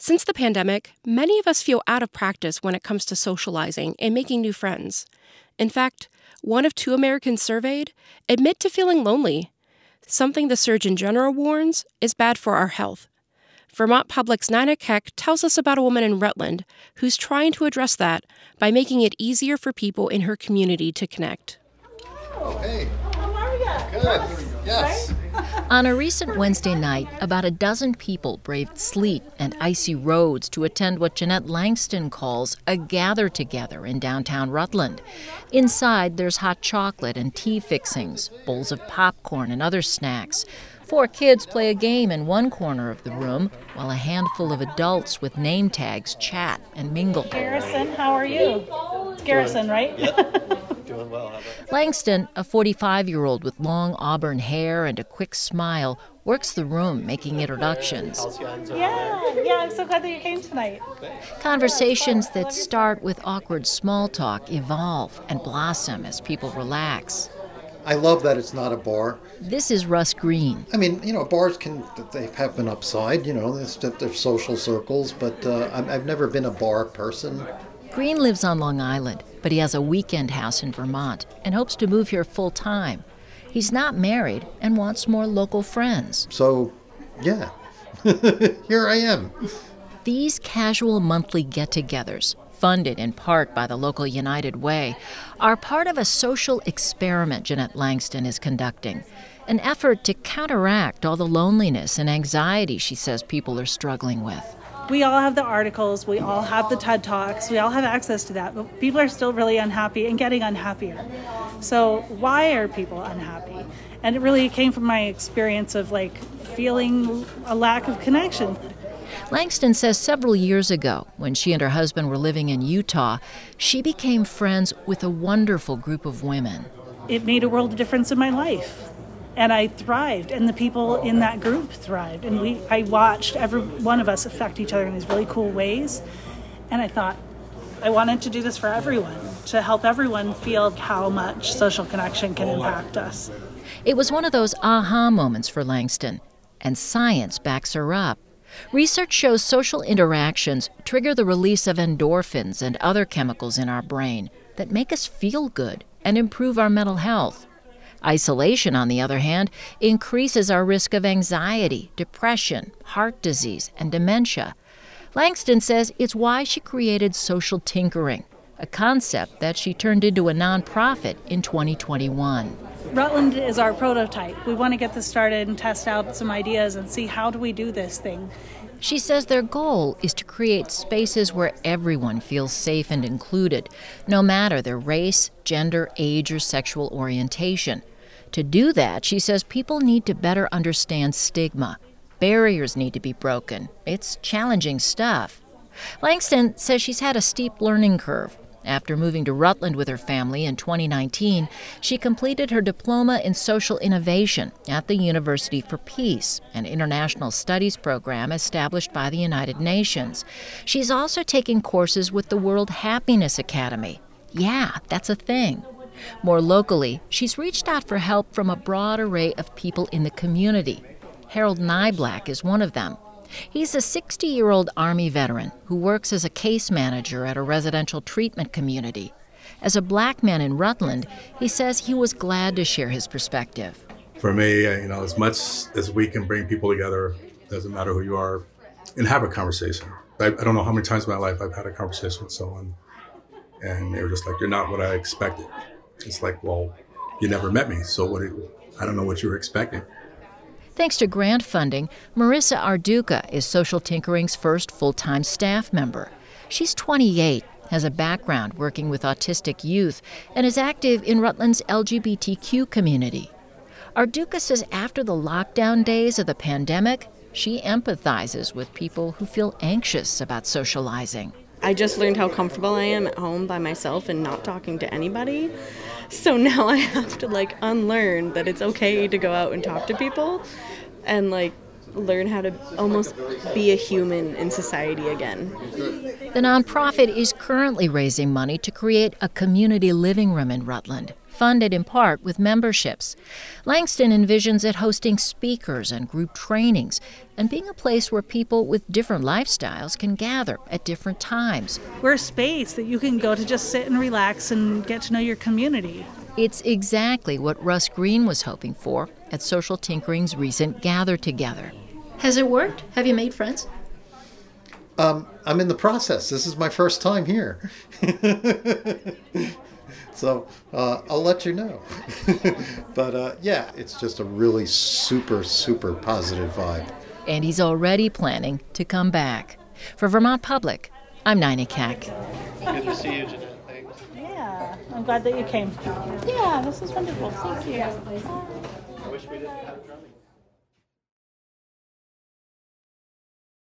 Since the pandemic, many of us feel out of practice when it comes to socializing and making new friends. In fact, one of two Americans surveyed admit to feeling lonely, something the Surgeon General warns is bad for our health. Vermont Public's Nina Keck tells us about a woman in Rutland who's trying to address that by making it easier for people in her community to connect. Oh, hey. How are you? Good. Yes. On a recent Wednesday night, about a dozen people braved sleet and icy roads to attend what Jeanette Langston calls a gather together in downtown Rutland. Inside, there's hot chocolate and tea fixings, bowls of popcorn and other snacks. Four kids play a game in one corner of the room, while a handful of adults with name tags chat and mingle. Garrison, how are you? It's Garrison, right? Yep. Doing well. Langston, a 45 year old with long auburn hair and a quick smile, works the room making introductions. Yeah, yeah, I'm so glad that you came tonight. Conversations that start with awkward small talk evolve and blossom as people relax. I love that it's not a bar. This is Russ Green. I mean, you know, bars can they have an upside. You know, they're social circles, but uh, I've never been a bar person. Green lives on Long Island, but he has a weekend house in Vermont and hopes to move here full time. He's not married and wants more local friends. So, yeah, here I am. These casual monthly get togethers funded in part by the local United Way, are part of a social experiment Jeanette Langston is conducting. An effort to counteract all the loneliness and anxiety she says people are struggling with. We all have the articles, we all have the TED Talks, we all have access to that, but people are still really unhappy and getting unhappier. So, why are people unhappy? And it really came from my experience of like feeling a lack of connection. Langston says several years ago, when she and her husband were living in Utah, she became friends with a wonderful group of women. It made a world of difference in my life. And I thrived, and the people in that group thrived. And we, I watched every one of us affect each other in these really cool ways. And I thought, I wanted to do this for everyone, to help everyone feel how much social connection can impact us. It was one of those aha moments for Langston, and science backs her up. Research shows social interactions trigger the release of endorphins and other chemicals in our brain that make us feel good and improve our mental health. Isolation, on the other hand, increases our risk of anxiety, depression, heart disease, and dementia. Langston says it's why she created social tinkering, a concept that she turned into a nonprofit in 2021. Rutland is our prototype. We want to get this started and test out some ideas and see how do we do this thing. She says their goal is to create spaces where everyone feels safe and included, no matter their race, gender, age, or sexual orientation. To do that, she says people need to better understand stigma. Barriers need to be broken. It's challenging stuff. Langston says she's had a steep learning curve. After moving to Rutland with her family in 2019, she completed her diploma in social innovation at the University for Peace, an international studies program established by the United Nations. She's also taking courses with the World Happiness Academy. Yeah, that's a thing. More locally, she's reached out for help from a broad array of people in the community. Harold Nyblack is one of them. He's a 60 year old Army veteran who works as a case manager at a residential treatment community. As a black man in Rutland, he says he was glad to share his perspective. For me, uh, you know, as much as we can bring people together, doesn't matter who you are, and have a conversation. I, I don't know how many times in my life I've had a conversation with someone, and they were just like, "You're not what I expected." It's like, well, you never met me, so what? You, I don't know what you were expecting. Thanks to grant funding, Marissa Arduca is Social Tinkering's first full time staff member. She's 28, has a background working with autistic youth, and is active in Rutland's LGBTQ community. Arduca says after the lockdown days of the pandemic, she empathizes with people who feel anxious about socializing. I just learned how comfortable I am at home by myself and not talking to anybody. So now I have to like unlearn that it's okay to go out and talk to people and like learn how to almost be a human in society again. The nonprofit is currently raising money to create a community living room in Rutland. funded in part with memberships. Langston envisions it hosting speakers and group trainings and being a place where people with different lifestyles can gather at different times. We're a space that you can go to just sit and relax and get to know your community. It's exactly what Russ Green was hoping for at Social Tinkering's recent Gather Together. Has it worked? Have you made friends? Um, I'm in the process. This is my first time here. so uh, I'll let you know. but uh, yeah, it's just a really super, super positive vibe. And he's already planning to come back. For Vermont Public, I'm Nina Keck. Good to see you, Jeanette. Thanks. Yeah, I'm glad that you came. Yeah, this is wonderful. Thank you. I wish we didn't have drumming.